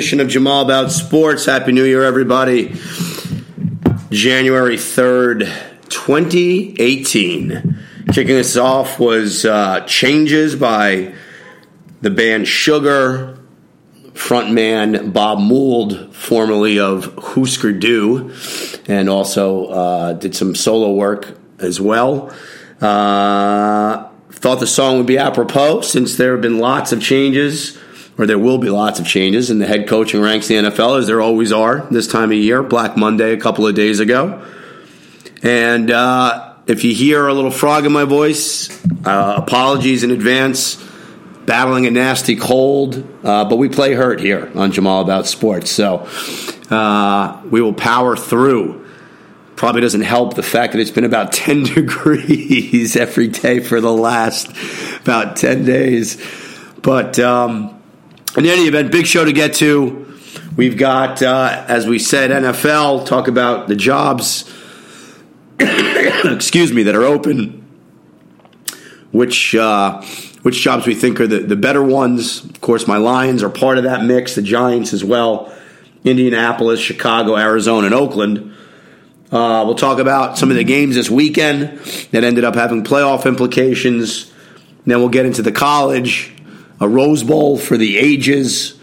edition of Jamal About Sports. Happy New Year, everybody. January 3rd, 2018. Kicking us off was uh, Changes by the band Sugar, frontman Bob Mould, formerly of Husker Du, and also uh, did some solo work as well. Uh, thought the song would be apropos since there have been lots of changes, or there will be lots of changes in the head coaching ranks the NFL, as there always are this time of year. Black Monday a couple of days ago. And uh, if you hear a little frog in my voice, uh, apologies in advance. Battling a nasty cold, uh, but we play hurt here on Jamal About Sports. So uh, we will power through probably doesn't help the fact that it's been about 10 degrees every day for the last about 10 days. But um, in any event, big show to get to. We've got, uh, as we said, NFL, talk about the jobs, excuse me, that are open, which. Uh, which jobs we think are the, the better ones. Of course, my Lions are part of that mix, the Giants as well, Indianapolis, Chicago, Arizona, and Oakland. Uh, we'll talk about some of the games this weekend that ended up having playoff implications. Then we'll get into the college, a Rose Bowl for the ages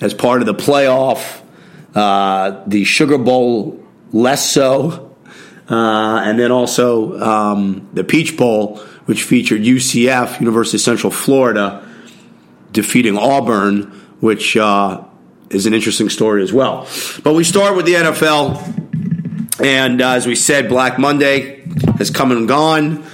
as part of the playoff, uh, the Sugar Bowl less so, uh, and then also um, the Peach Bowl, which featured UCF, University of Central Florida, defeating Auburn, which uh, is an interesting story as well. But we start with the NFL. And uh, as we said, Black Monday has come and gone.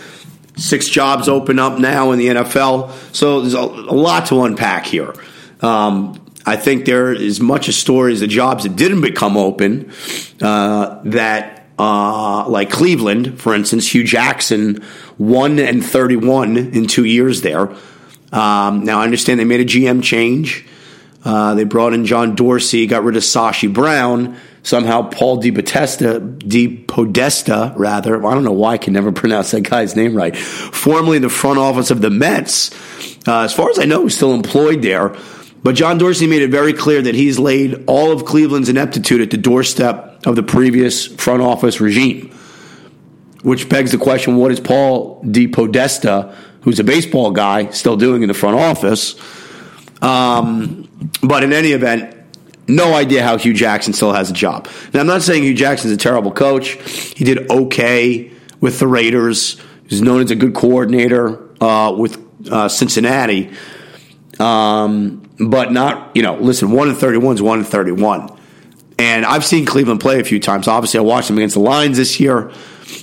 Six jobs open up now in the NFL. So there's a, a lot to unpack here. Um, I think there is much a story as the jobs that didn't become open uh, that, uh, like Cleveland, for instance, Hue Jackson, 1 and 31 in two years there. Um, now, I understand they made a GM change. Uh, they brought in John Dorsey, got rid of Sashi Brown somehow Paul DePodesta, DePodesta rather, I don't know why I can never pronounce that guy's name right, formerly the front office of the Mets, uh, as far as I know, he's still employed there. But John Dorsey made it very clear that he's laid all of Cleveland's ineptitude at the doorstep of the previous front office regime. Which begs the question what is Paul DePodesta, who's a baseball guy, still doing in the front office? Um, but in any event, no idea how Hue Jackson still has a job. Now, I'm not saying Hue Jackson's a terrible coach. He did okay with the Raiders. He's known as a good coordinator uh, with uh, Cincinnati. Um, but not, you know, listen, 1 in 31 is 1 in 31. And I've seen Cleveland play a few times. Obviously, I watched them against the Lions this year.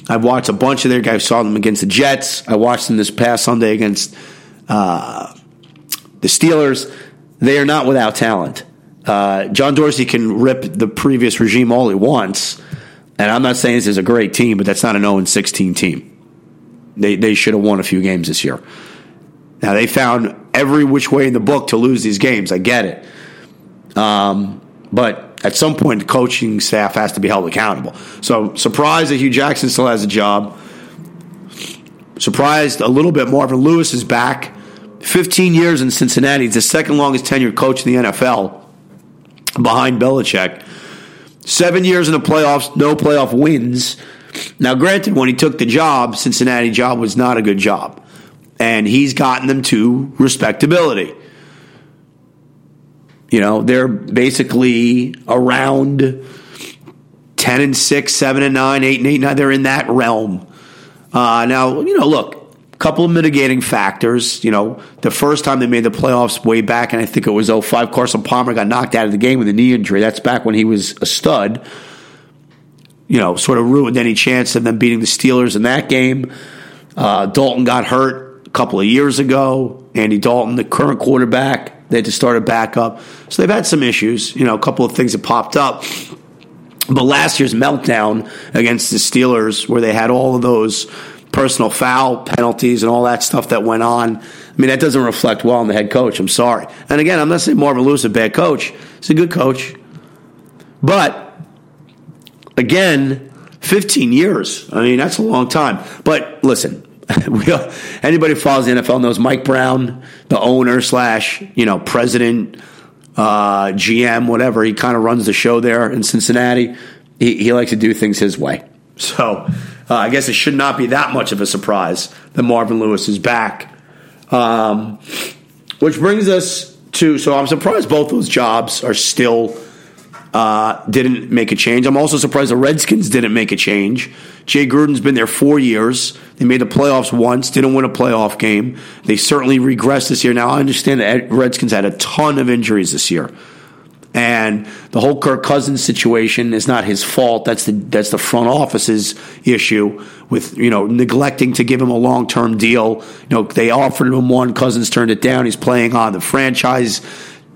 I've watched a bunch of their guys. Saw them against the Jets. I watched them this past Sunday against uh, the Steelers. They are not without talent. Uh, John Dorsey can rip the previous regime all he wants, and I'm not saying this is a great team, but that's not an 0 16 team. They they should have won a few games this year. Now they found every which way in the book to lose these games. I get it, um, but at some point, the coaching staff has to be held accountable. So surprised that Hue Jackson still has a job. Surprised a little bit. Marvin Lewis is back. 15 years in Cincinnati. He's the second longest tenured coach in the NFL behind Belichick. Seven years in the playoffs, no playoff wins. Now, granted, when he took the job, Cincinnati job was not a good job. And he's gotten them to respectability. You know, they're basically around 10 and 6, 7 and 9, 8 and 8, 9. They're in that realm. Uh, now, you know, look, couple of mitigating factors. You know, the first time they made the playoffs way back, and I think it was 05, Carson Palmer got knocked out of the game with a knee injury. That's back when he was a stud. You know, sort of ruined any chance of them beating the Steelers in that game. Uh, Dalton got hurt a couple of years ago. Andy Dalton, the current quarterback, they had to start a backup. So they've had some issues. You know, a couple of things that popped up. But last year's meltdown against the Steelers, where they had all of those personal foul penalties and all that stuff that went on. I mean, that doesn't reflect well on the head coach. I'm sorry. And again, I'm not saying Marvin Lewis is a bad coach. He's a good coach. But again, 15 years. I mean, that's a long time. But listen, we, anybody who follows the NFL knows Mike Brown, the owner slash you know president, uh, GM, whatever. He kind of runs the show there in Cincinnati. He, he likes to do things his way. So uh, I guess it should not be that much of a surprise that Marvin Lewis is back. Um, which brings us to so I'm surprised both those jobs are still uh, didn't make a change. I'm also surprised the Redskins didn't make a change. Jay Gruden's been there four years. They made the playoffs once, didn't win a playoff game. They certainly regressed this year. Now, I understand that Redskins had a ton of injuries this year. And the whole Kirk Cousins situation is not his fault. That's the that's the front office's issue with you know neglecting to give him a long term deal. You know they offered him one, Cousins turned it down. He's playing on the franchise,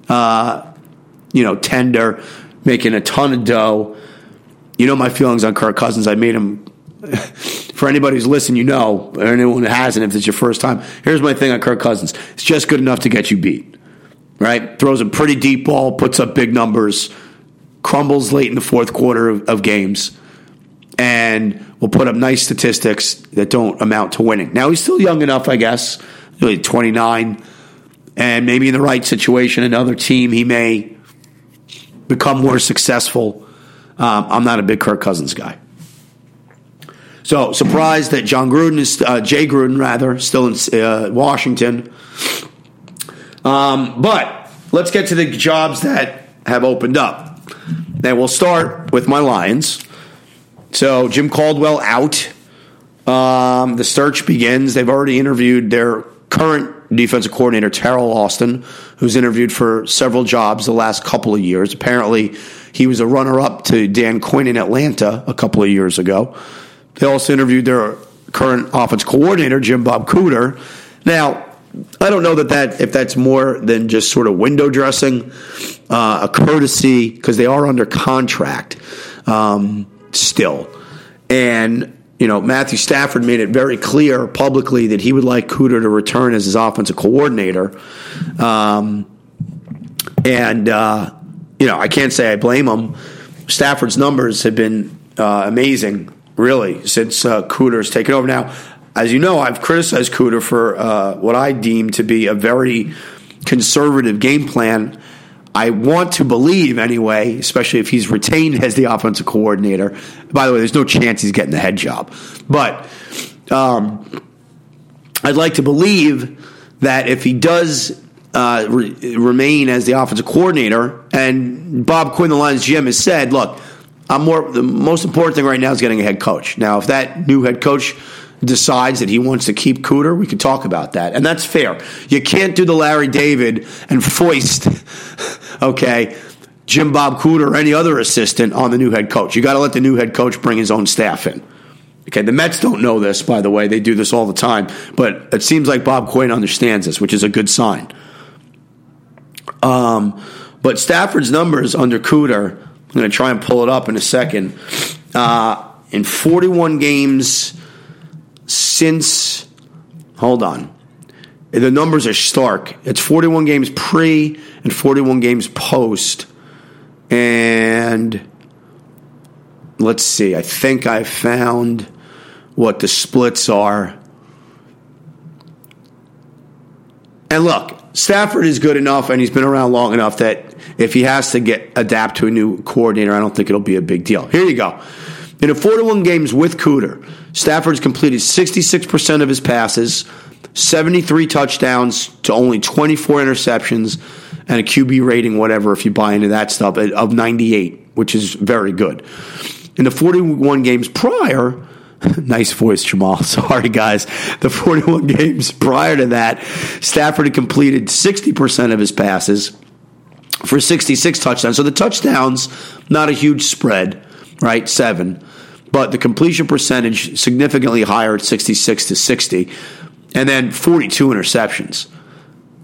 uh, you know, tender making a ton of dough. You know my feelings on Kirk Cousins. I made him. For anybody who's listening, you know, or anyone who hasn't, if it's your first time, here's my thing on Kirk Cousins. It's just good enough to get you beat, right? Throws a pretty deep ball, puts up big numbers, crumbles late in the fourth quarter of, of games, and will put up nice statistics that don't amount to winning. Now, he's still young enough, I guess, really 29, and maybe in the right situation, another team, he may become more successful. Um, I'm not a big Kirk Cousins guy. So surprised that John Gruden is uh, Jay Gruden rather still in uh, Washington. Um, but let's get to the jobs that have opened up. Now we'll start with my Lions. So Jim Caldwell out. Um, the search begins. They've already interviewed their current defensive coordinator Teryl Austin, who's interviewed for several jobs the last couple of years. Apparently, he was a runner up to Dan Quinn in Atlanta a couple of years ago. They also interviewed their current offense coordinator, Jim Bob Cooter. Now, I don't know that, that if that's more than just sort of window dressing, uh, a courtesy, because they are under contract um, still. And you know, Matthew Stafford made it very clear publicly that he would like Cooter to return as his offensive coordinator. Um, and, uh, you know, I can't say I blame him. Stafford's numbers have been uh, amazing, really, since uh, Cooter's taken over. Now, as you know, I've criticized Cooter for uh, what I deem to be a very conservative game plan I want to believe anyway, especially if he's retained as the offensive coordinator. By the way, there's no chance he's getting the head job, but um, I'd like to believe that if he does uh, re- remain as the offensive coordinator, and Bob Quinn, the Lions GM, has said, "Look, I'm more. The most important thing right now is getting a head coach. Now, if that new head coach." Decides that he wants to keep Cooter, we could talk about that. And that's fair. You can't do the Larry David and foist, okay, Jim Bob Cooter or any other assistant on the new head coach. You got to let the new head coach bring his own staff in. Okay, the Mets don't know this, by the way. They do this all the time. But it seems like Bob Quinn understands this, which is a good sign. Um, but Stafford's numbers under Cooter, I'm going to try and pull it up in a second. Uh, in 41 games, since, hold on, the numbers are stark. It's 41 games pre and 41 games post. And let's see, I think I found what the splits are. And look, Stafford is good enough and he's been around long enough that if he has to get adapt to a new coordinator, I don't think it'll be a big deal. Here you go. In the 41 games with Cooter, Stafford's completed 66% of his passes, 73 touchdowns to only 24 interceptions, and a QB rating, whatever, if you buy into that stuff, of 98, which is very good. In the 41 games prior, nice voice, Jamal. Sorry, guys. The 41 games prior to that, Stafford had completed 60% of his passes for 66 touchdowns. So the touchdowns, not a huge spread, right? Seven but the completion percentage significantly higher at 66 to 60, and then 42 interceptions.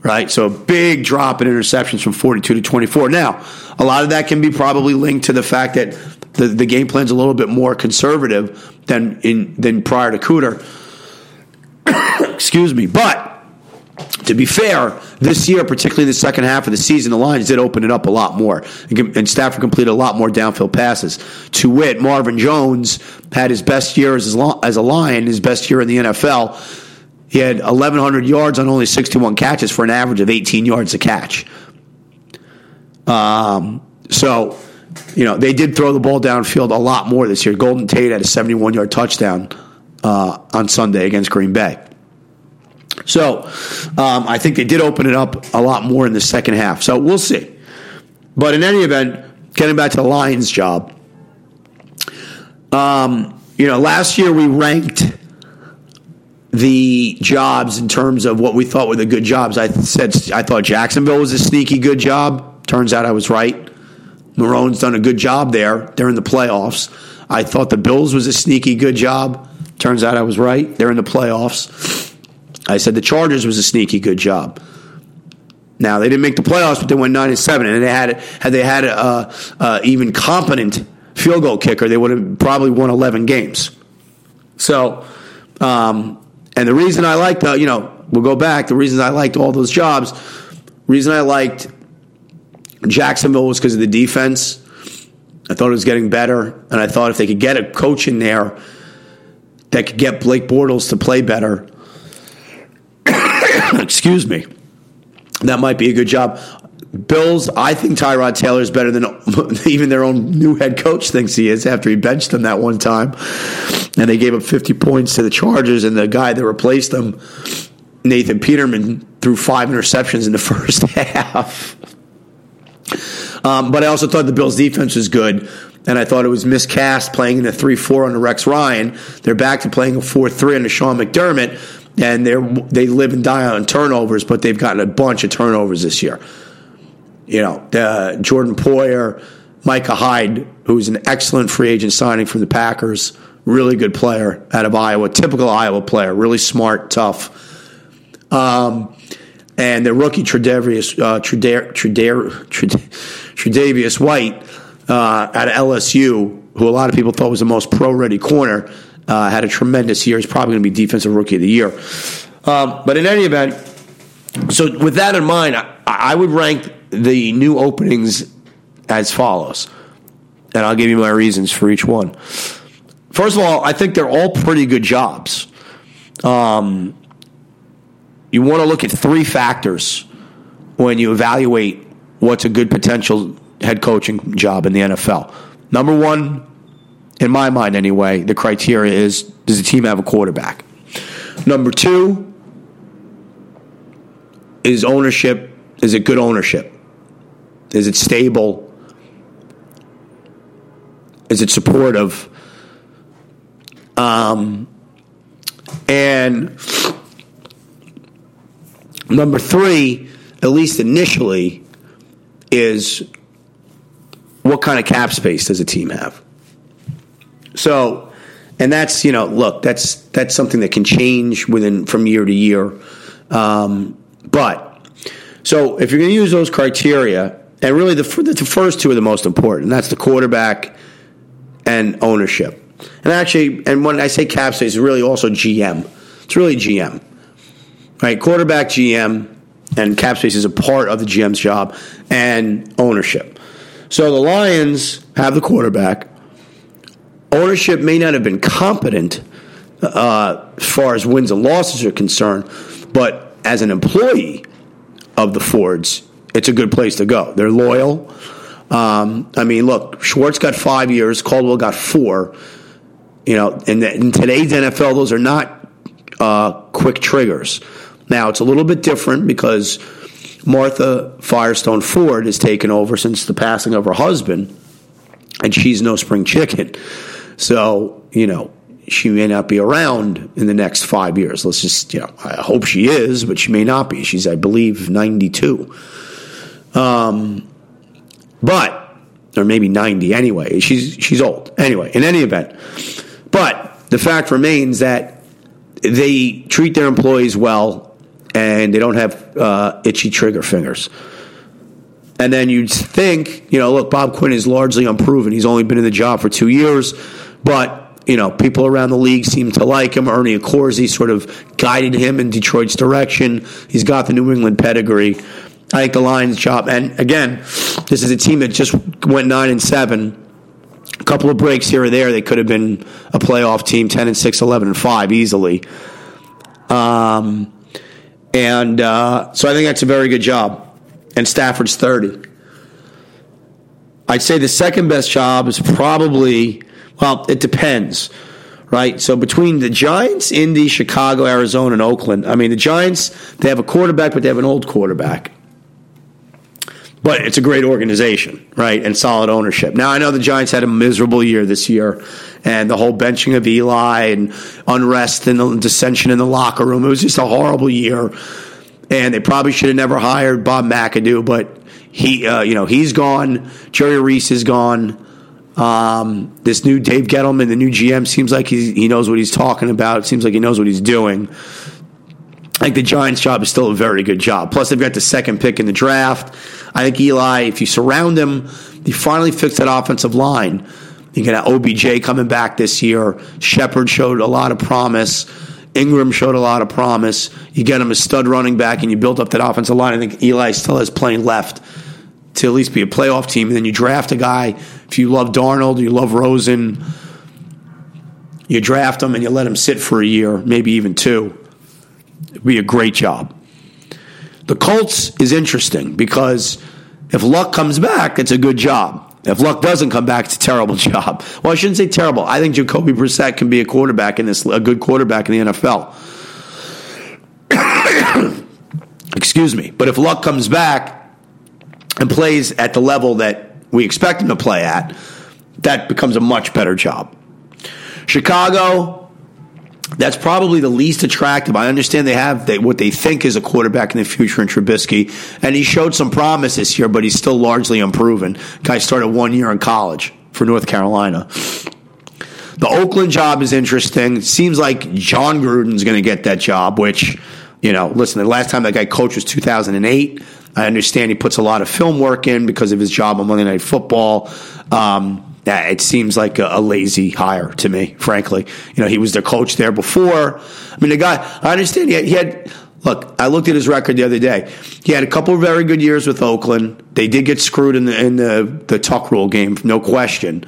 Right, so a big drop in interceptions from 42 to 24. Now, a lot of that can be probably linked to the fact that the, the game plan's a little bit more conservative than in than prior to Cooter. Excuse me, but to be fair, this year, particularly the second half of the season, the Lions did open it up a lot more, and Stafford completed a lot more downfield passes. To wit, Marvin Jones had his best year as a Lion, his best year in the NFL. He had 1,100 yards on only 61 catches for an average of 18 yards a catch. Um, so, you know, they did throw the ball downfield a lot more this year. Golden Tate had a 71 yard touchdown uh, on Sunday against Green Bay. So um, I think they did open it up a lot more in the second half. So we'll see. But in any event, getting back to the Lions' job, um, you know, last year we ranked the jobs in terms of what we thought were the good jobs. I said I thought Jacksonville was a sneaky good job. Turns out I was right. Marrone's done a good job there. In the playoffs. I thought the Bills was a sneaky good job. Turns out I was right. They're in the playoffs. I said the Chargers was a sneaky good job. Now they didn't make the playoffs, but they went nine and seven, and they had had they had a, a even competent field goal kicker, they would have probably won eleven games. So, um, and the reason I liked, the, you know, we'll go back. The reason I liked all those jobs, reason I liked Jacksonville was because of the defense. I thought it was getting better, and I thought if they could get a coach in there that could get Blake Bortles to play better, excuse me, that might be a good job. Bills, I think Tyrod Taylor is better than even their own new head coach thinks he is after he benched them that one time. And they gave up 50 points to the Chargers, and the guy that replaced them, Nathan Peterman, threw five interceptions in the first half. Um, but I also thought the Bills' defense was good, and I thought it was miscast playing in a 3 4 under Rex Ryan. They're back to playing a 4 3 under Sean McDermott and they they live and die on turnovers, but they've gotten a bunch of turnovers this year. You know, uh, Jordan Poyer, Micah Hyde, who's an excellent free agent signing from the Packers, really good player out of Iowa, typical Iowa player, really smart, tough. Um, and the rookie Tre'Davious, uh, White uh, out of LSU, who a lot of people thought was the most pro-ready corner, uh, had a tremendous year. He's probably going to be defensive rookie of the year. Um, but in any event, so with that in mind, I, I would rank the new openings as follows, and I'll give you my reasons for each one. First of all, I think they're all pretty good jobs. Um, you want to look at three factors when you evaluate what's a good potential head coaching job in the NFL. Number one, in my mind anyway, the criteria is does the team have a quarterback? Number two, is ownership, is it good ownership? Is it stable? Is it supportive? Um, and number three, at least initially, is what kind of cap space does a team have? So, and that's you know, look, that's that's something that can change within from year to year. Um, but so if you're going to use those criteria, and really the the first two are the most important. That's the quarterback and ownership. And actually, and when I say cap space, it's really also GM. It's really GM, right? Quarterback, GM, and cap space is a part of the GM's job and ownership. So the Lions have the quarterback ownership may not have been competent uh, as far as wins and losses are concerned, but as an employee of the Fords, it's a good place to go. They're loyal. Um, I mean, look, Schwartz got five years, Caldwell got four. You know, in, in today's NFL, those are not uh, quick triggers. Now, it's a little bit different because Martha Firestone Ford has taken over since the passing of her husband, and she's no spring chicken. So, you know, she may not be around in the next five years. Let's just, you know, I hope she is, but she may not be. She's, I believe, 92. Um, but, or maybe 90 anyway. She's, she's old. Anyway, in any event. But the fact remains that they treat their employees well and they don't have uh, itchy trigger fingers. And then you'd think, you know, look, Bob Quinn is largely unproven. He's only been in the job for two years. But you know, people around the league seem to like him. Ernie Accorsi sort of guided him in Detroit's direction. He's got the New England pedigree. I think the Lions' job, and again, this is a team that just went nine and seven. A couple of breaks here or there, they could have been a playoff team, ten and six, 11 and five, easily. Um, and uh, so I think that's a very good job. And Stafford's thirty. I'd say the second best job is probably well, it depends, right? So between the Giants, Indy, Chicago, Arizona, and Oakland, I mean, the Giants, they have a quarterback, but they have an old quarterback. But it's a great organization, right? And solid ownership. Now, I know the Giants had a miserable year this year, and the whole benching of Eli and unrest and the dissension in the locker room. It was just a horrible year. And they probably should have never hired Bob McAdoo, but he, uh, you know, he's gone. Jerry Reese is gone. Um, this new Dave Gettleman, the new GM, seems like he, he knows what he's talking about. It seems like he knows what he's doing. Think the Giants' job is still a very good job. Plus, they've got the second pick in the draft. I think Eli, if you surround him, you finally fix that offensive line. You got OBJ coming back this year. Shepard showed a lot of promise. Ingram showed a lot of promise. You get him a stud running back, and you build up that offensive line. I think Eli still has playing left to at least be a playoff team. And then you draft a guy. If you love Darnold, you love Rosen, you draft him and you let him sit for a year, maybe even two. It'd be a great job. The Colts is interesting because if Luck comes back, it's a good job. If Luck doesn't come back, it's a terrible job. Well, I shouldn't say terrible. I think Jacoby Brissett can be a quarterback in this, a good quarterback in the NFL. Excuse me. But if Luck comes back, and plays at the level that we expect him to play at, that becomes a much better job. Chicago, that's probably the least attractive. I understand they have they, what they think is a quarterback in the future in Trubisky, and he showed some promise this year, but he's still largely unproven. Guy started one year in college for North Carolina. The Oakland job is interesting. It seems like Jon Gruden's going to get that job, which, you know, listen, the last time that guy coached was 2008. I understand he puts a lot of film work in because of his job on Monday Night Football. Um, it seems like a, a, lazy hire to me, frankly. You know, he was the coach there before. I mean, the guy, I understand he had, he had look, I looked at his record the other day. He had a couple of very good years with Oakland. They did get screwed in the, in the, the Tuck rule game, no question.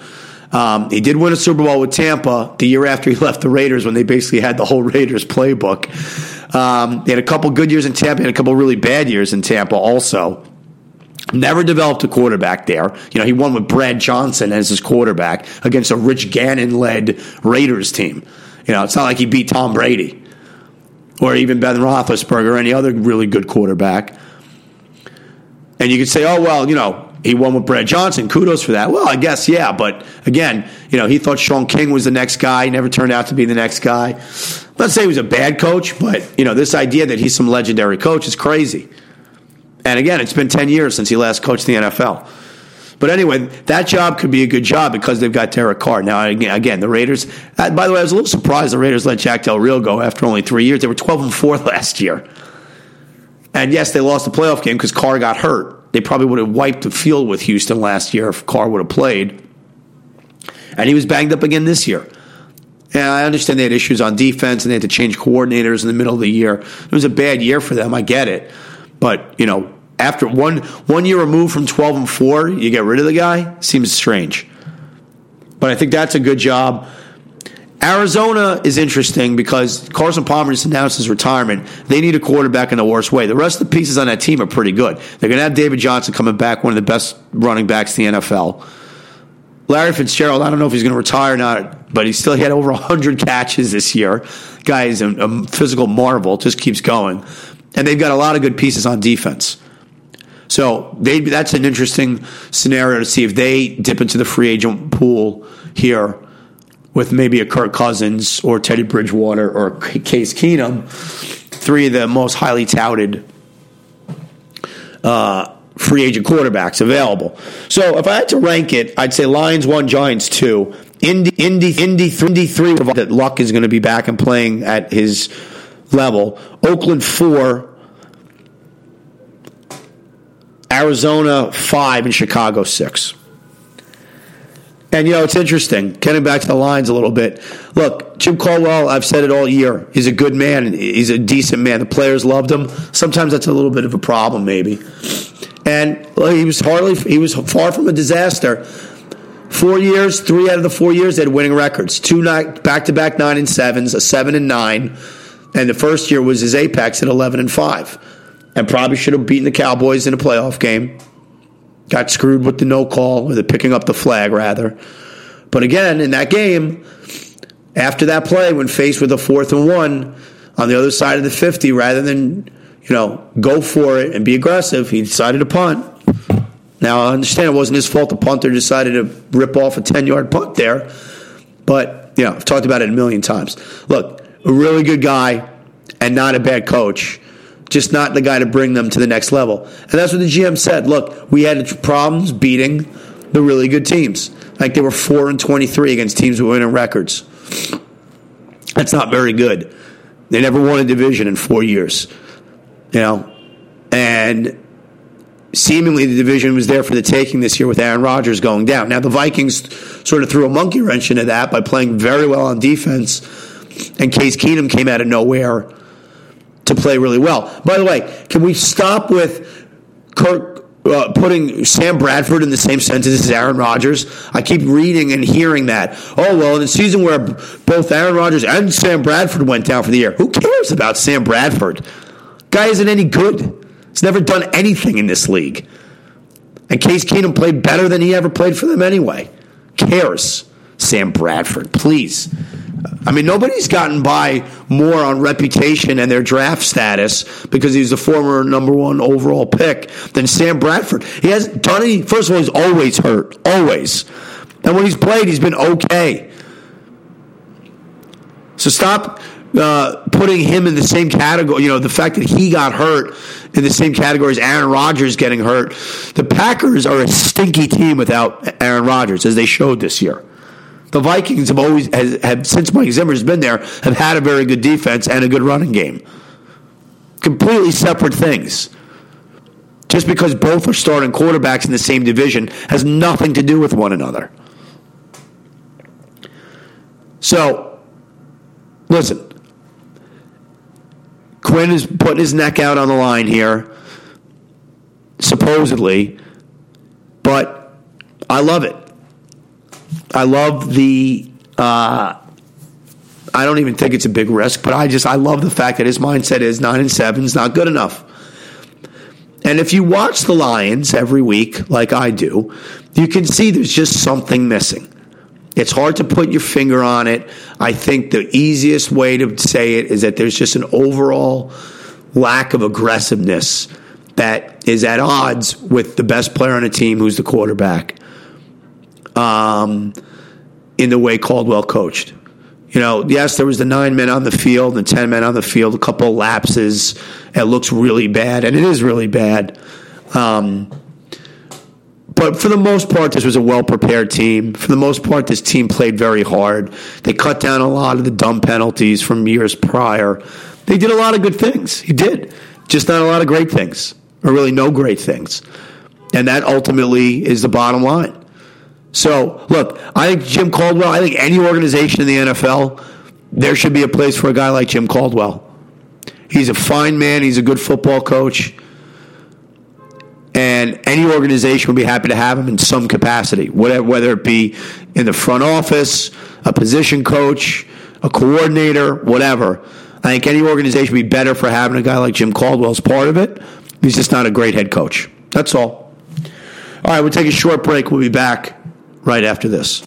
Um, he did win a Super Bowl with Tampa the year after he left the Raiders when they basically had the whole Raiders playbook. Um, they had a couple good years in Tampa, and a couple really bad years in Tampa also. Never developed a quarterback there. You know, he won with Brad Johnson as his quarterback against a Rich Gannon led Raiders team. You know, it's not like he beat Tom Brady or even Ben Roethlisberger or any other really good quarterback. And you could say, oh, well, you know, he won with Brad Johnson. Kudos for that. Well, I guess, yeah. But again, you know, he thought Shaun King was the next guy. He never turned out to be the next guy. Let's say he was a bad coach, but, you know, this idea that he's some legendary coach is crazy. And again, it's been 10 years since he last coached the NFL. But anyway, that job could be a good job because they've got Derek Carr. Now, again, the Raiders, uh, by the way, I was a little surprised the Raiders let Jack Del Rio go after only three years. They were 12 and 4 last year. And yes, they lost the playoff game because Carr got hurt. They probably would have wiped the field with Houston last year if Carr would have played. And he was banged up again this year. And I understand they had issues on defense and they had to change coordinators in the middle of the year. It was a bad year for them. I get it. But, you know, after one one year removed from 12 and 4, you get rid of the guy? Seems strange. But I think that's a good job. Arizona is interesting because Carson Palmer just announced his retirement. They need a quarterback in the worst way. The rest of the pieces on that team are pretty good. They're going to have David Johnson coming back, one of the best running backs in the NFL. Larry Fitzgerald, I don't know if he's going to retire or not, but he still had over 100 catches this year. Guy is a, a physical marvel, just keeps going. And they've got a lot of good pieces on defense. So they, that's an interesting scenario to see if they dip into the free agent pool here with maybe a Kirk Cousins or Teddy Bridgewater or Case Keenum, three of the most highly touted uh, free agent quarterbacks available. So if I had to rank it, I'd say Lions one, Giants two, Indy, Indy, Indy, three, Indy three. That Luck is going to be back and playing at his level. Oakland four. Arizona five and Chicago six. And you know, it's interesting. Getting back to the lines a little bit. Look, Jim Caldwell. I've said it all year. He's a good man. He's a decent man. The players loved him. Sometimes that's a little bit of a problem, maybe. And well, he was hardly. He was far from a disaster. Four years, three out of the four years, they had winning records. Two back to back nine and sevens, a seven and nine, and the first year was his apex at eleven and five, and probably should have beaten the Cowboys in a playoff game. Got screwed with the no call, or the picking up the flag, rather. But again, in that game, after that play, when faced with a fourth and one on the other side of the 50, rather than, you know, go for it and be aggressive, he decided to punt. Now, I understand it wasn't his fault the punter decided to rip off a 10 yard punt there. But, you know, I've talked about it a million times. Look, a really good guy and not a bad coach just not the guy to bring them to the next level. And that's what the GM said. Look, we had problems beating the really good teams. Like they were four and twenty three against teams with winning records. That's not very good. They never won a division in four years. You know, and seemingly the division was there for the taking this year with Aaron Rodgers going down. Now the Vikings sort of threw a monkey wrench into that by playing very well on defense, and Case Keenum came out of nowhere play really well. By the way, can we stop with Kirk uh, putting Sam Bradford in the same sentence as Aaron Rodgers? I keep reading and hearing that. Oh, well, in the season where both Aaron Rodgers and Sam Bradford went down for the year, who cares about Sam Bradford? Guy isn't any good. He's never done anything in this league. And Case Keenum played better than he ever played for them anyway. Cares? Sam Bradford, please. I mean, nobody's gotten by more on reputation and their draft status because he's a former number one overall pick than Sam Bradford. He has done any, first of all, he's always hurt, always. And when he's played, he's been okay. So stop uh, putting him in the same category. You know, the fact that he got hurt in the same category as Aaron Rodgers getting hurt. The Packers are a stinky team without Aaron Rodgers, as they showed this year. The Vikings have always have, have since Mike Zimmer's been there have had a very good defense and a good running game. Completely separate things. Just because both are starting quarterbacks in the same division has nothing to do with one another. So, listen. Quinn is putting his neck out on the line here, supposedly, but I love it. I love the. Uh, I don't even think it's a big risk, but I just I love the fact that his mindset is nine and seven is not good enough. And if you watch the Lions every week, like I do, you can see there's just something missing. It's hard to put your finger on it. I think the easiest way to say it is that there's just an overall lack of aggressiveness that is at odds with the best player on a team who's the quarterback um, in the way Caldwell coached. You know, yes, there was the nine men on the field and ten men on the field, a couple lapses. It looks really bad, and it is really bad. Um, but for the most part, this was a well prepared team. For the most part, this team played very hard. They cut down a lot of the dumb penalties from years prior. They did a lot of good things. He did. Just not a lot of great things, or really no great things. And that ultimately is the bottom line. So, look, I think Jim Caldwell, I think any organization in the NFL, there should be a place for a guy like Jim Caldwell. He's a fine man, he's a good football coach. And any organization would be happy to have him in some capacity, whether it be in the front office, a position coach, a coordinator, whatever. I think any organization would be better for having a guy like Jim Caldwell as part of it. He's just not a great head coach. That's all. All right, we'll take a short break. We'll be back right after this.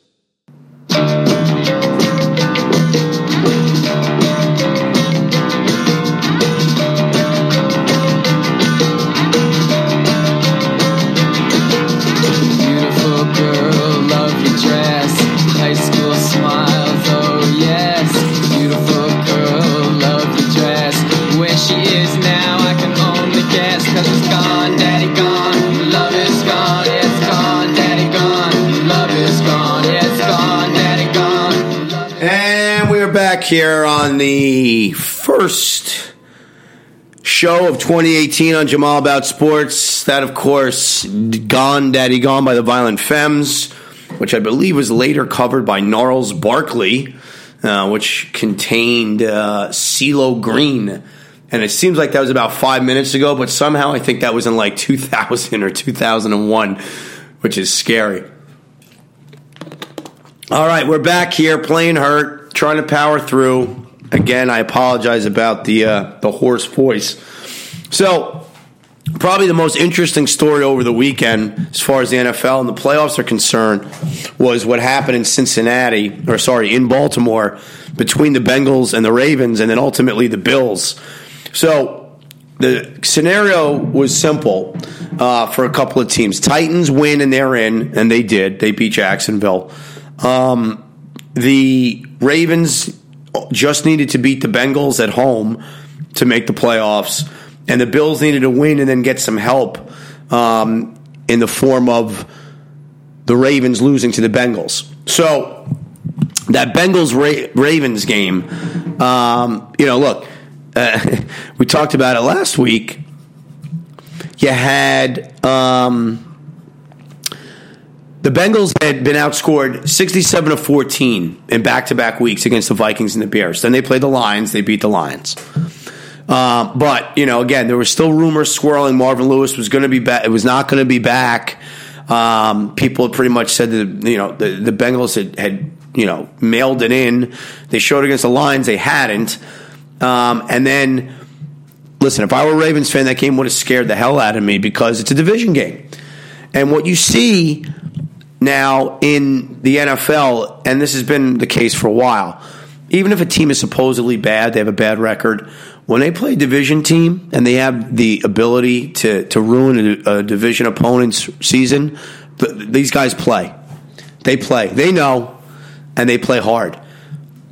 Here on the first show of 2018 on Jamal About Sports. That, of course, Gone Daddy Gone by the Violent Femmes. which I believe was later covered by Gnarls Barkley, uh, which contained uh, CeeLo Green. And it seems like that was about five minutes ago, but somehow I think that was in like 2000 or 2001, which is scary. All right, we're back here playing hurt, trying to power through. Again, I apologize about the uh, the hoarse voice. So, probably the most interesting story over the weekend, as far as the NFL and the playoffs are concerned, was what happened in Cincinnati, or sorry, in Baltimore, between the Bengals and the Ravens, and then ultimately the Bills. So, the scenario was simple uh, for a couple of teams. Titans win and they're in, and they did. They beat Jacksonville. Um, the Ravens just needed to beat the Bengals at home to make the playoffs, and the Bills needed to win and then get some help um, in the form of the Ravens losing to the Bengals. So that Bengals Ravens game, um, you know, look, uh, we talked about it last week. You had. Um, the Bengals had been outscored 67 to 14 in back to back weeks against the Vikings and the Bears. Then they played the Lions, they beat the Lions. Uh, but, you know, again, there were still rumors swirling Marvin Lewis was going to be back, it was not going to be back. Um, people pretty much said that, you know, the, the Bengals had, had, you know, mailed it in. They showed against the Lions, they hadn't. Um, and then, listen, if I were a Ravens fan, that game would have scared the hell out of me because it's a division game. And what you see now, in the NFL, and this has been the case for a while, even if a team is supposedly bad, they have a bad record, when they play division team and they have the ability to, to ruin a, a division opponent's season, these guys play. They play. They know, and they play hard.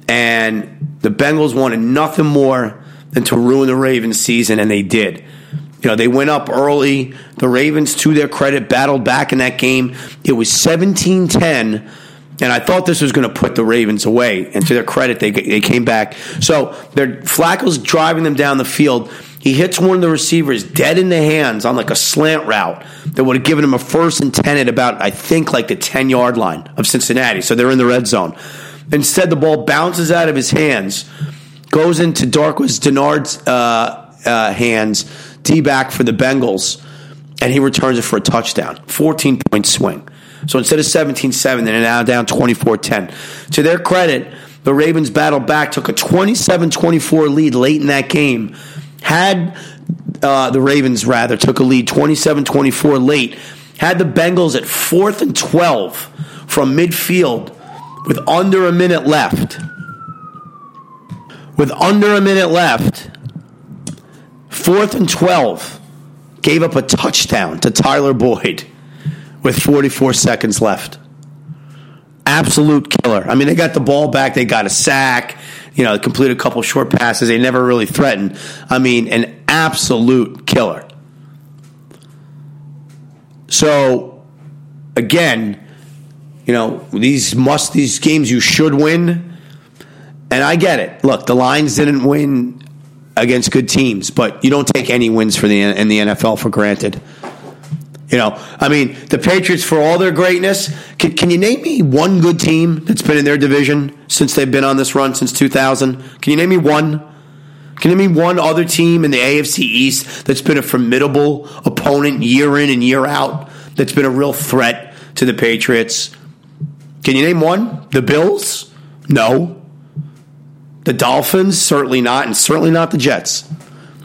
And the Bengals wanted nothing more than to ruin the Ravens' season, and they did. You know, they went up early. The Ravens, to their credit, battled back in that game. It was 17 10. And I thought this was going to put the Ravens away. And to their credit, they, they came back. So they're, Flacco's driving them down the field. He hits one of the receivers dead in the hands on like a slant route that would have given him a first and 10 at about, I think, like the 10 yard line of Cincinnati. So they're in the red zone. Instead, the ball bounces out of his hands, goes into Darqueze Dennard's uh, uh, hands D back for the Bengals, and he returns it for a touchdown. 14 point swing. So instead of 17 7, they're now down 24 10. To their credit, the Ravens battled back, took a 27 24 lead late in that game. Had uh, the Ravens, rather, took a lead 27 24 late. Had the Bengals at fourth and 12 from midfield with under a minute left. With under a minute left, Fourth and 12. Gave up a touchdown to Tyler Boyd with 44 seconds left. Absolute killer. I mean, they got the ball back. They got a sack. You know, completed a couple short passes. They never really threatened. I mean, an absolute killer. So, again, you know, these must these games you should win. And I get it. Look, the Lions didn't win against good teams, but you don't take any wins for the in the NFL for granted. You know, I mean, the Patriots, for all their greatness, can, can, you name me one good team that's been in their division since they've been on this run since 2000? Can you name me one? Can you name me one other team in the AFC East that's been a formidable opponent year in and year out, that's been a real threat to the Patriots? Can you name one? The Bills? No. The Dolphins, certainly not, and certainly not the Jets.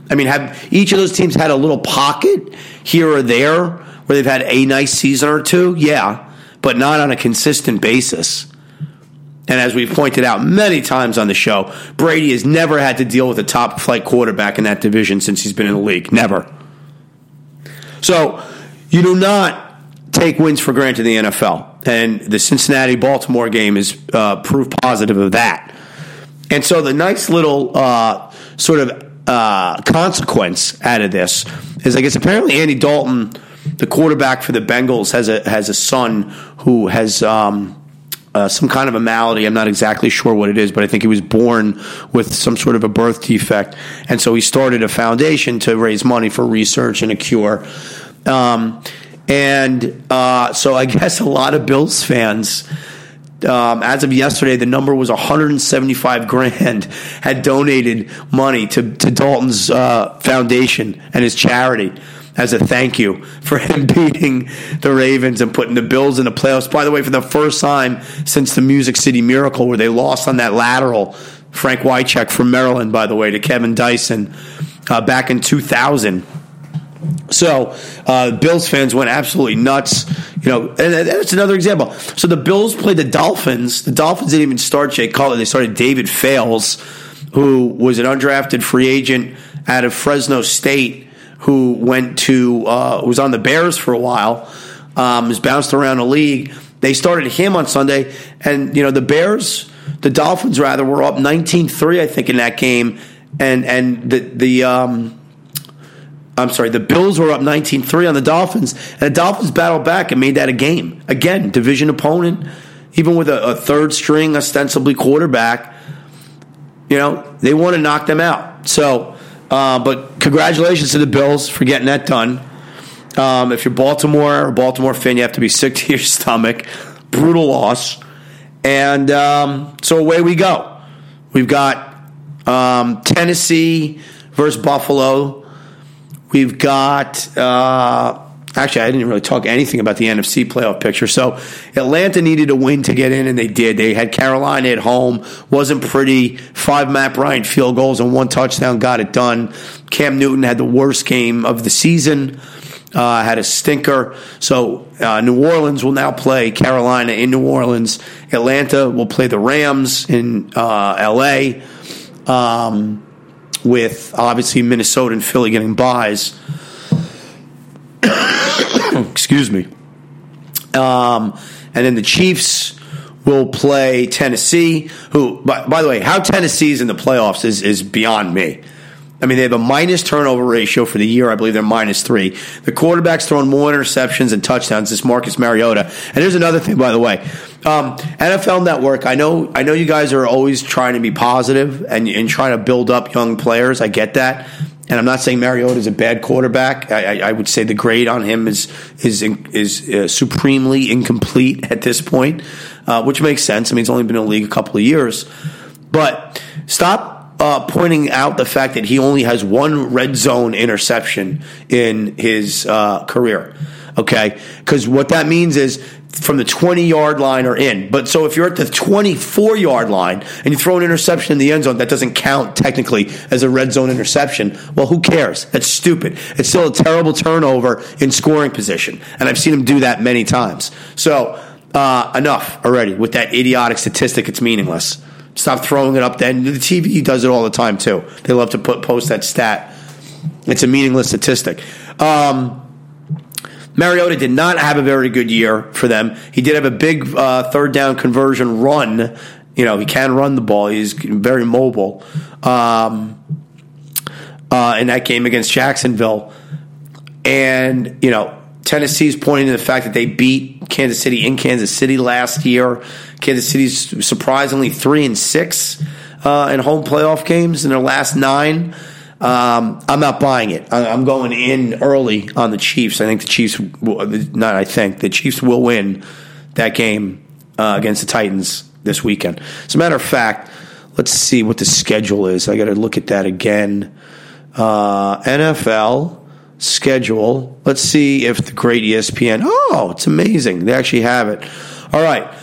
I mean, have each of those teams had a little pocket here or there where they've had a nice season or two? Yeah, but not on a consistent basis. And as we've pointed out many times on the show, Brady has never had to deal with a top flight quarterback in that division since he's been in the league. Never. So you do not take wins for granted in the NFL. And the Cincinnati Baltimore game is uh, proof positive of that. And so the nice little uh, sort of uh, consequence out of this is, I guess, apparently Andy Dalton, the quarterback for the Bengals, has a has a son who has. Um, uh, some kind of a malady. I'm not exactly sure what it is, but I think he was born with some sort of a birth defect. And so he started a foundation to raise money for research and a cure. Um, And uh, so I guess a lot of Bills fans, um, as of yesterday, the number was 175 grand, had donated money to, to Dalton's uh, foundation and his charity as a thank you for him beating the Ravens and putting the Bills in the playoffs. By the way, for the first time since the Music City Miracle, where they lost on that lateral, Frank Wycheck from Maryland, by the way, to Kevin Dyson uh, back in 2000. So uh, Bills fans went absolutely nuts. You know, and that's another example. So the Bills played the Dolphins. The Dolphins didn't even start Jay Cutler. They started David Fales, who was an undrafted free agent out of Fresno State, who went to uh, was on the Bears for a while. Um, has bounced around the league. They started him on Sunday, and you know the Bears, the Dolphins rather, were up 19-3, I think, in that game, and and the the um, I'm sorry, the Bills were up 19 3 on the Dolphins, and the Dolphins battled back and made that a game. Again, division opponent, even with a, a third string, ostensibly quarterback, you know, they want to knock them out. So, uh, but congratulations to the Bills for getting that done. Um, if you're Baltimore or Baltimore fan, you have to be sick to your stomach. Brutal loss. And um, so away we go. We've got um, Tennessee versus Buffalo. We've got. Uh, actually, I didn't really talk anything about the NFC playoff picture. So Atlanta needed a win to get in, and they did. They had Carolina at home. wasn't pretty. Five Matt Bryant field goals and one touchdown got it done. Cam Newton had the worst game of the season. Uh, had a stinker. So uh, New Orleans will now play Carolina in New Orleans. Atlanta will play the Rams in uh, L.A. Um, with obviously Minnesota and Philly getting buys. Excuse me. Um, and then the Chiefs will play Tennessee, who, by, by, the way, how Tennessee's in the playoffs is, is beyond me. I mean, they have a minus turnover ratio for the year. I believe they're minus three. The quarterback's thrown more interceptions and touchdowns. This Marcus Mariota. And here's another thing, by the way. Um, NFL Network. I know. I know you guys are always trying to be positive and, and trying to build up young players. I get that. And I'm not saying Mariota is a bad quarterback. I, I, I, would say the grade on him is is is uh, supremely incomplete at this point, uh, which makes sense. I mean, he's only been in the league a couple of years. But stop uh, pointing out the fact that he only has one red zone interception in his uh, career. Okay, because what that means is from the 20 yard line or in. But so if you're at the 24 yard line and you throw an interception in the end zone, that doesn't count technically as a red zone interception. Well, who cares? That's stupid. It's still a terrible turnover in scoring position. And I've seen him do that many times. So, uh, enough already with that idiotic statistic. It's meaningless. Stop throwing it up there. And the TV does it all the time too. They love to put post that stat. It's a meaningless statistic. Um, Mariota did not have a very good year for them. He did have a big uh, third down conversion run. You know, he can run the ball. He's very mobile. Um, uh, in that game against Jacksonville, and you know, Tennessee's pointing to the fact that they beat Kansas City in Kansas City last year. Kansas City's surprisingly three and six uh, in home playoff games in their last nine. Um, I'm not buying it. I'm going in early on the Chiefs. I think the Chiefs, not I think, the Chiefs will win that game uh, against the Titans this weekend. As a matter of fact, let's see what the schedule is. I got to look at that again. Uh, NFL schedule. Let's see if the great ESPN. Oh, it's amazing. They actually have it. All right.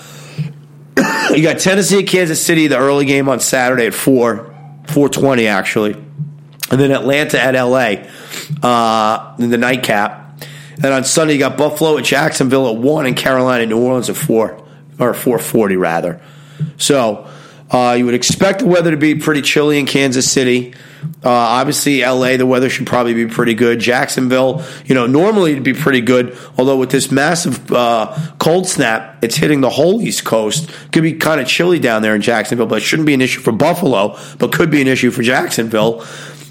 you got Tennessee, Kansas City, the early game on Saturday at four, four twenty actually, and then Atlanta at LA, uh, in the nightcap. And on Sunday you got Buffalo at Jacksonville at one, and Carolina, New Orleans at four or four forty rather. So uh, you would expect the weather to be pretty chilly in Kansas City. Uh, obviously, LA, the weather should probably be pretty good. Jacksonville, you know, normally it'd be pretty good. Although with this massive uh, cold snap, it's hitting the whole East Coast. Could be kind of chilly down there in Jacksonville, but it shouldn't be an issue for Buffalo, but could be an issue for Jacksonville.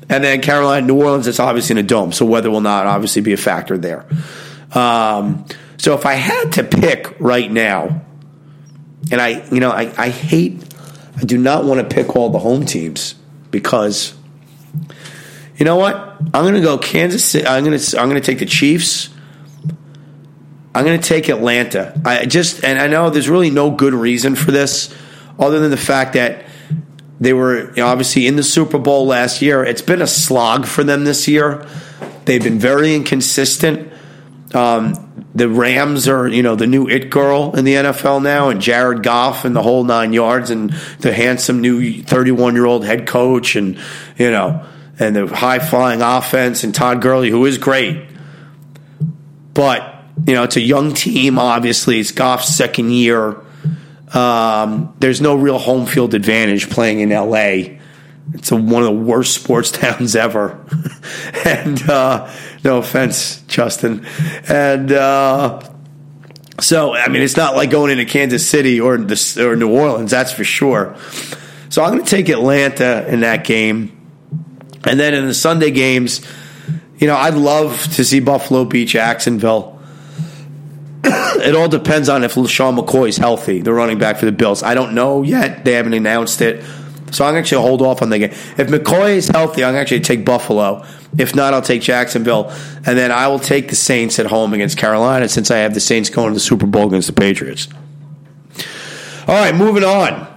And then Carolina, New Orleans, it's obviously in a dome, so weather will not obviously be a factor there. Um, so if I had to pick right now, and I, you know, I, I hate I do not want to pick all the home teams because you know what? I'm going to go Kansas City. I'm going to I'm going to take the Chiefs. I'm going to take Atlanta. I just and I know there's really no good reason for this, other than the fact that they were obviously in the Super Bowl last year. It's been a slog for them this year. They've been very inconsistent. Um, the Rams are, you know, the new it girl in the NFL now, and Jared Goff and the whole nine yards, and the handsome new 31 year old head coach, and you know, and the high flying offense, and Todd Gurley, who is great, but you know, it's a young team. Obviously, it's Goff's second year. Um, there's no real home field advantage playing in LA. It's a, one of the worst sports towns ever, and. Uh, no offense, Justin. And uh, so, I mean, it's not like going into Kansas City or, the, or New Orleans, that's for sure. So I'm going to take Atlanta in that game. And then in the Sunday games, you know, I'd love to see Buffalo Beach, Jacksonville. it all depends on if LeSean McCoy is healthy, the running back for the Bills. I don't know yet. They haven't announced it. So I'm actually going to hold off on the game. If McCoy is healthy, I'm actually take Buffalo. If not, I'll take Jacksonville, and then I will take the Saints at home against Carolina since I have the Saints going to the Super Bowl against the Patriots. All right, moving on.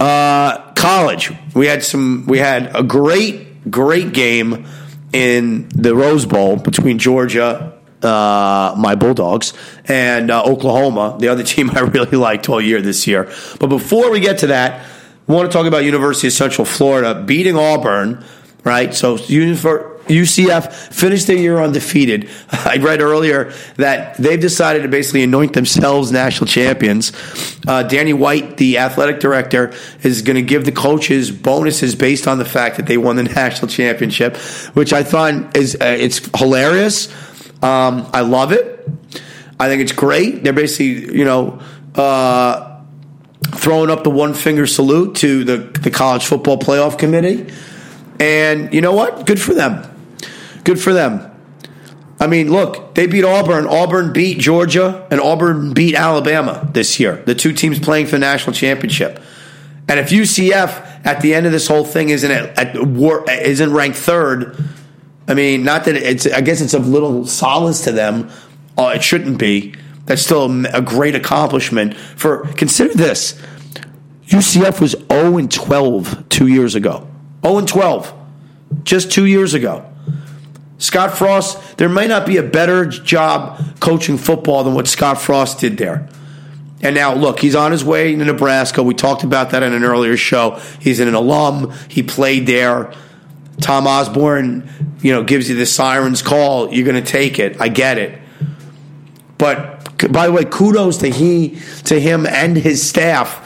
Uh, college. We had some. We had a great, great game in the Rose Bowl between Georgia, uh, my Bulldogs, and uh, Oklahoma, the other team I really liked all year this year. But before we get to that, we want to talk about University of Central Florida beating Auburn right? So UCF finished their year undefeated. I read earlier that they've decided to basically anoint themselves national champions. Uh, Danny White, the athletic director, is going to give the coaches bonuses based on the fact that they won the national championship, which I thought is uh, it's hilarious. Um, I love it. I think it's great. They're basically, you know. Uh, throwing up the one finger salute to the, the college football playoff committee and you know what? Good for them. Good for them. I mean, look, they beat Auburn. Auburn beat Georgia, and Auburn beat Alabama this year. The two teams playing for the national championship. And if UCF at the end of this whole thing isn't at, at isn't ranked third, I mean, not that it's. I guess it's of little solace to them. Uh, it shouldn't be. That's still a, a great accomplishment. For consider this: UCF was 0 and 12 two years ago. 0 and 12, just two years ago. Scott Frost, there may not be a better job coaching football than what Scott Frost did there. And now, look, he's on his way to Nebraska. We talked about that in an earlier show. He's an alum. He played there. Tom Osborne, you know, gives you the siren's call. You're going to take it. I get it. But by the way, kudos to he to him and his staff.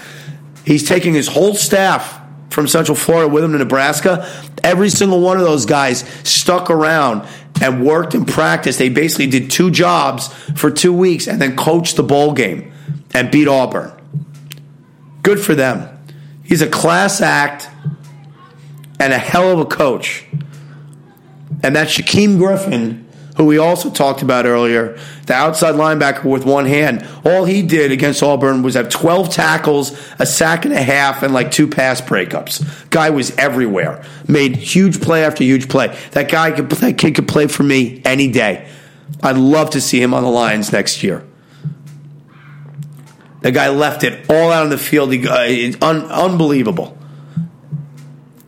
He's taking his whole staff from Central Florida with him to Nebraska. Every single one of those guys stuck around and worked and practiced. They basically did two jobs for two weeks and then coached the bowl game and beat Auburn. Good for them. He's a class act and a hell of a coach. And that Shaquem Griffin who we also talked about earlier, the outside linebacker with one hand. All he did against Auburn was have 12 tackles, a sack and a half, and like two pass breakups. Guy was everywhere. Made huge play after huge play. That guy, could, that kid could play for me any day. I'd love to see him on the Lions next year. The guy left it all out on the field. He, uh, un, unbelievable.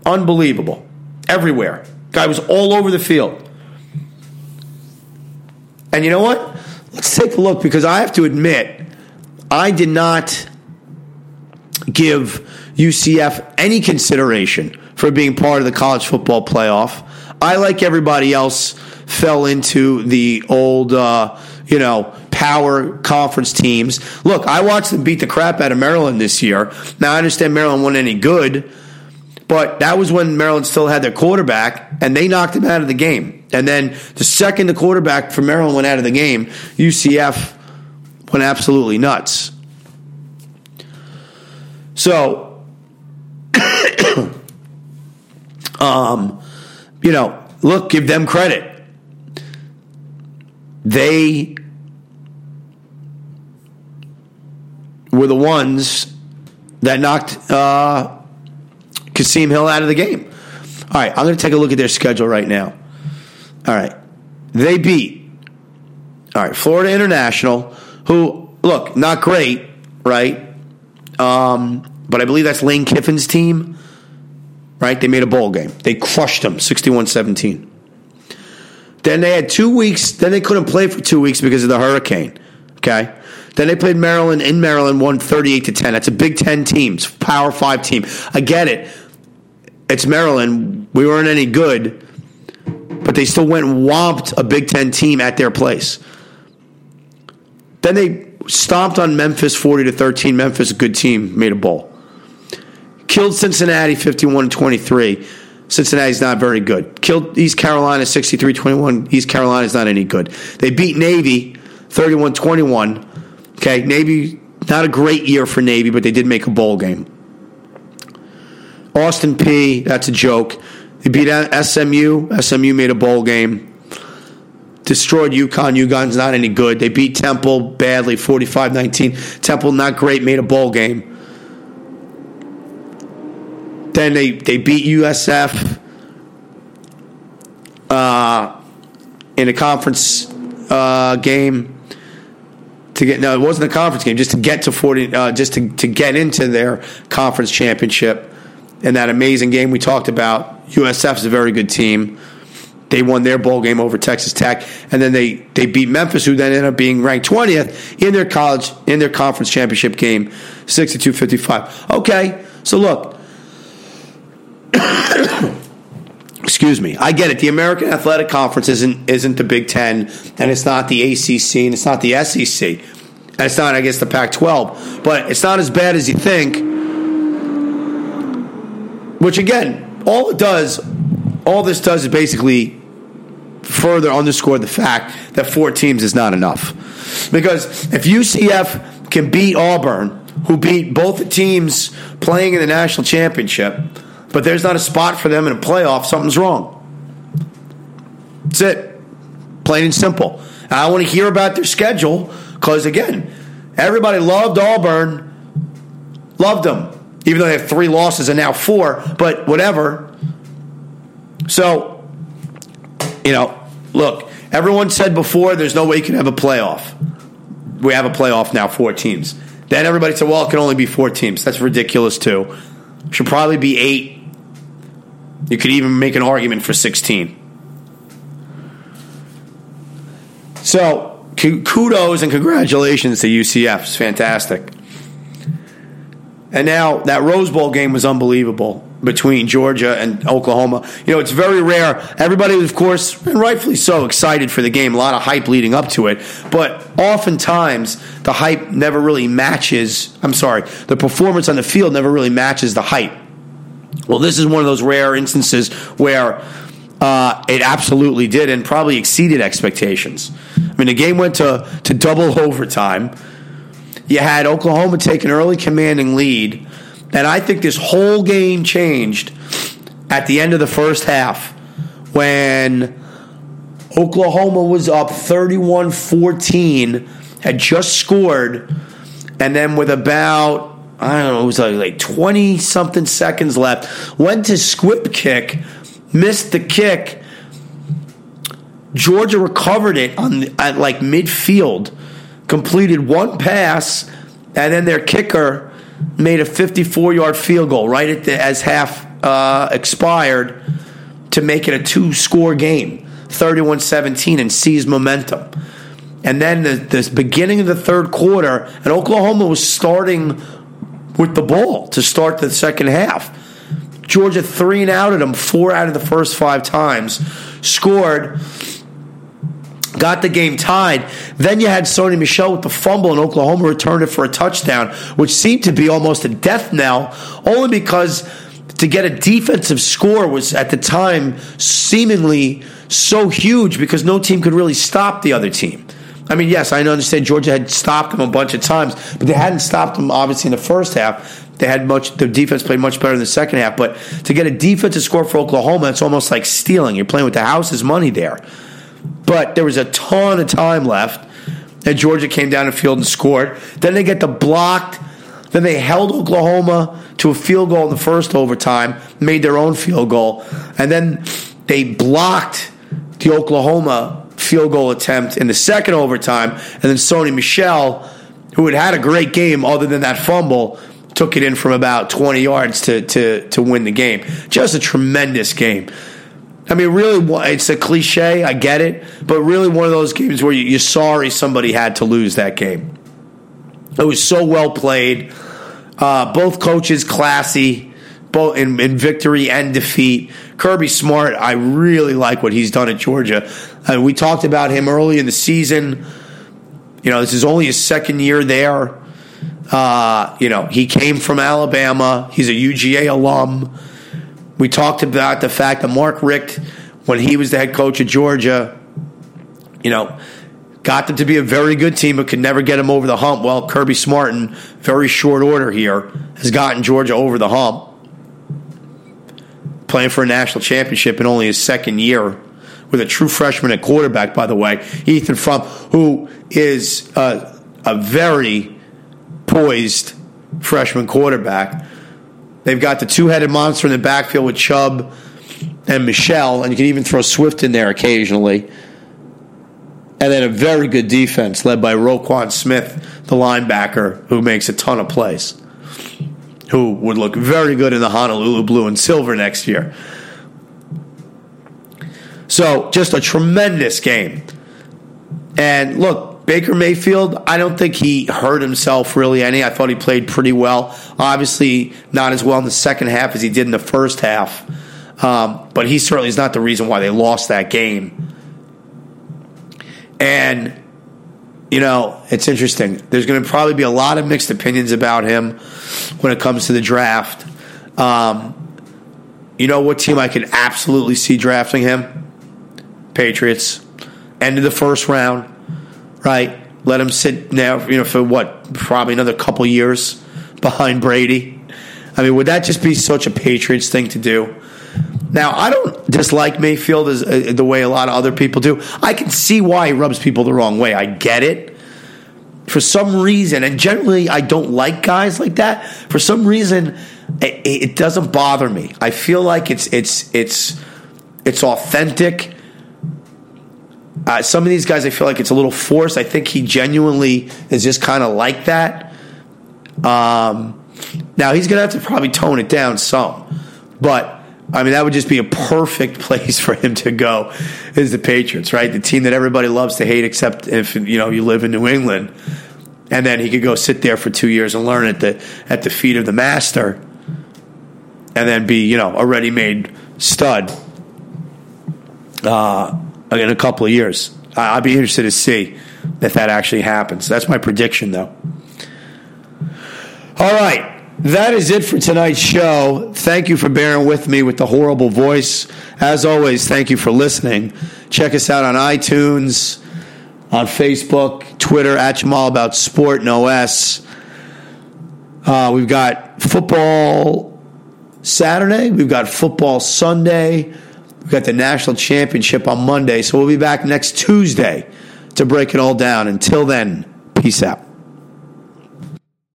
Unbelievable. Everywhere. Guy was all over the field. And you know what? Let's take a look because I have to admit, I did not give UCF any consideration for being part of the college football playoff. I, like everybody else, fell into the old, uh, you know, power conference teams. Look, I watched them beat the crap out of Maryland this year. Now, I understand Maryland wasn't any good, but that was when Maryland still had their quarterback, and they knocked him out of the game. And then the second the quarterback for Maryland went out of the game, UCF went absolutely nuts. So, um, you know, look, give them credit. They were the ones that knocked uh, Kasim Hill out of the game. All right, I'm going to take a look at their schedule right now. All right. They beat All right, Florida International, who look not great, right? Um, but I believe that's Lane Kiffin's team, right? They made a bowl game. They crushed them 61-17. Then they had two weeks. Then they couldn't play for two weeks because of the hurricane. Okay. Then they played Maryland in Maryland, won 38 to 10. That's a Big Ten team, Power Five team. I get it. It's Maryland. We weren't any good, but they still went and whomped a Big Ten team at their place. Then they stomped on Memphis 40 to 13. Memphis, a good team, made a bowl. Killed Cincinnati 51 23. Cincinnati's not very good. Killed East Carolina 63 21. East Carolina's not any good. They beat Navy 31 21. Okay, Navy, not a great year for Navy, but they did make a bowl game. Austin Peay, that's a joke. They beat SMU. SMU made a bowl game. Destroyed UConn. UConn's not any good. They beat Temple badly, 45 19. Temple, not great, made a bowl game. Then they, they beat USF uh, in a conference uh, game to get no, it wasn't a conference game, just to get to forty, uh, just to, to get into their conference championship. In that amazing game we talked about, USF is a very good team. They won their bowl game over Texas Tech, and then they they beat Memphis, who then ended up being ranked twentieth in their college in their conference championship game, 62-55. Okay, so look. excuse me. I get it. The American Athletic Conference isn't isn't the Big Ten, and it's not the ACC, and it's not the SEC, and it's not, I guess, the Pac-12. But it's not as bad as you think. Which again, all it does, all this does is basically further underscore the fact that four teams is not enough. Because if UCF can beat Auburn, who beat both the teams playing in the national championship but there's not a spot for them in a playoff, something's wrong. That's it. Plain and simple. I want to hear about their schedule because, again, everybody loved Auburn, loved them, even though they have three losses and now four, but whatever. So, you know, look, everyone said before there's no way you can have a playoff. We have a playoff now, four teams. Then everybody said, well, it can only be four teams. That's ridiculous, too. Should probably be eight you could even make an argument for 16. So, kudos and congratulations to UCF. It's fantastic. And now that Rose Bowl game was unbelievable between Georgia and Oklahoma. You know, it's very rare. Everybody was, of course, and rightfully so, excited for the game. A lot of hype leading up to it. But oftentimes, the hype never really matches. I'm sorry, the performance on the field never really matches the hype. Well, this is one of those rare instances where uh, it absolutely did and probably exceeded expectations. I mean, the game went to, to double overtime. You had Oklahoma take an early commanding lead, and I think this whole game changed at the end of the first half when Oklahoma was up 31 14, had just scored, and then with about I don't know, it was like 20 something seconds left. Went to squib kick, missed the kick. Georgia recovered it on at like midfield, completed one pass, and then their kicker made a 54 yard field goal right at the, as half uh, expired to make it a two score game, 31 17, and seize momentum. And then the, the beginning of the third quarter, and Oklahoma was starting with the ball to start the second half. Georgia three and out at them four out of the first five times, scored, got the game tied. Then you had Sony Michel with the fumble, and Oklahoma returned it for a touchdown, which seemed to be almost a death knell, only because to get a defensive score was at the time seemingly so huge because no team could really stop the other team. I mean, yes, I understand Georgia had stopped them a bunch of times, but they hadn't stopped them obviously in the first half. They had much. The defense played much better in the second half, but to get a defensive score for Oklahoma, it's almost like stealing. You're playing with the house's money there. But there was a ton of time left, and Georgia came down the field and scored. Then they get the blocked. Then they held Oklahoma to a field goal in the first overtime, made their own field goal, and then they blocked the Oklahoma field goal attempt in the second overtime, and then Sony Michel, who had had a great game other than that fumble, took it in from about 20 yards to, to, to win the game. Just a tremendous game. I mean, really, it's a cliche. I get it, but really, one of those games where you're sorry somebody had to lose that game. It was so well played. Uh, both coaches classy, both in, in, victory and defeat. Kirby Smart, I really like what he's done at Georgia. Uh, we talked about him early in the season. You know, this is only his second year there. Uh, you know, he came from Alabama. He's a UGA alum. We talked about the fact that Mark Richt, when he was the head coach of Georgia, you know, got them to be a very good team, but could never get them over the hump. Well, Kirby Smart, in very short order here, has gotten Georgia over the hump, playing for a national championship in only his second year with a true freshman at quarterback, by the way, Ethan Frump, who is a, a very poised freshman quarterback. They've got the two headed monster in the backfield with Chubb and Michel, and you can even throw Swift in there occasionally. And then a very good defense led by Roquan Smith, the linebacker, who makes a ton of plays, who would look very good in the Honolulu blue and silver next year. So, just a tremendous game. And look, Baker Mayfield, I don't think he hurt himself really any. I thought he played pretty well. Obviously, not as well in the second half as he did in the first half. Um, but he certainly is not the reason why they lost that game. And, you know, it's interesting. There's going to probably be a lot of mixed opinions about him when it comes to the draft. Um, you know what team I could absolutely see drafting him? Patriots. End of the first round right? Let him sit now, you know, for what, probably another couple years behind Brady. I mean, would that just be such a Patriots thing to do? Now, I don't dislike Mayfield as uh, the way a lot of other people do. I can see why he rubs people the wrong way. I get it. For some reason, and generally I don't like guys like that. For some reason, it, it doesn't bother me. I feel like it's it's it's it's authentic uh, some of these guys, I feel like it's a little forced. I think he genuinely is just kind of like that. Um, now he's going to have to probably tone it down some, but I mean that would just be a perfect place for him to go. Is the Patriots, right? The team that everybody loves to hate, except if you know you live in New England, and then he could go sit there for two years and learn at the at the feet of the master, and then be you know a ready-made stud. Uh, in a couple of years. I'd be interested to see if that actually happens. That's my prediction, though. All right. That is it for tonight's show. Thank you for bearing with me with the horrible voice. As always, thank you for listening. Check us out on iTunes, on Facebook, Twitter, at Jamal About Sport and OS. Uh, we've got football Saturday. We've got football Sunday. We've got the national championship on Monday, so we'll be back next Tuesday to break it all down. Until then, peace out.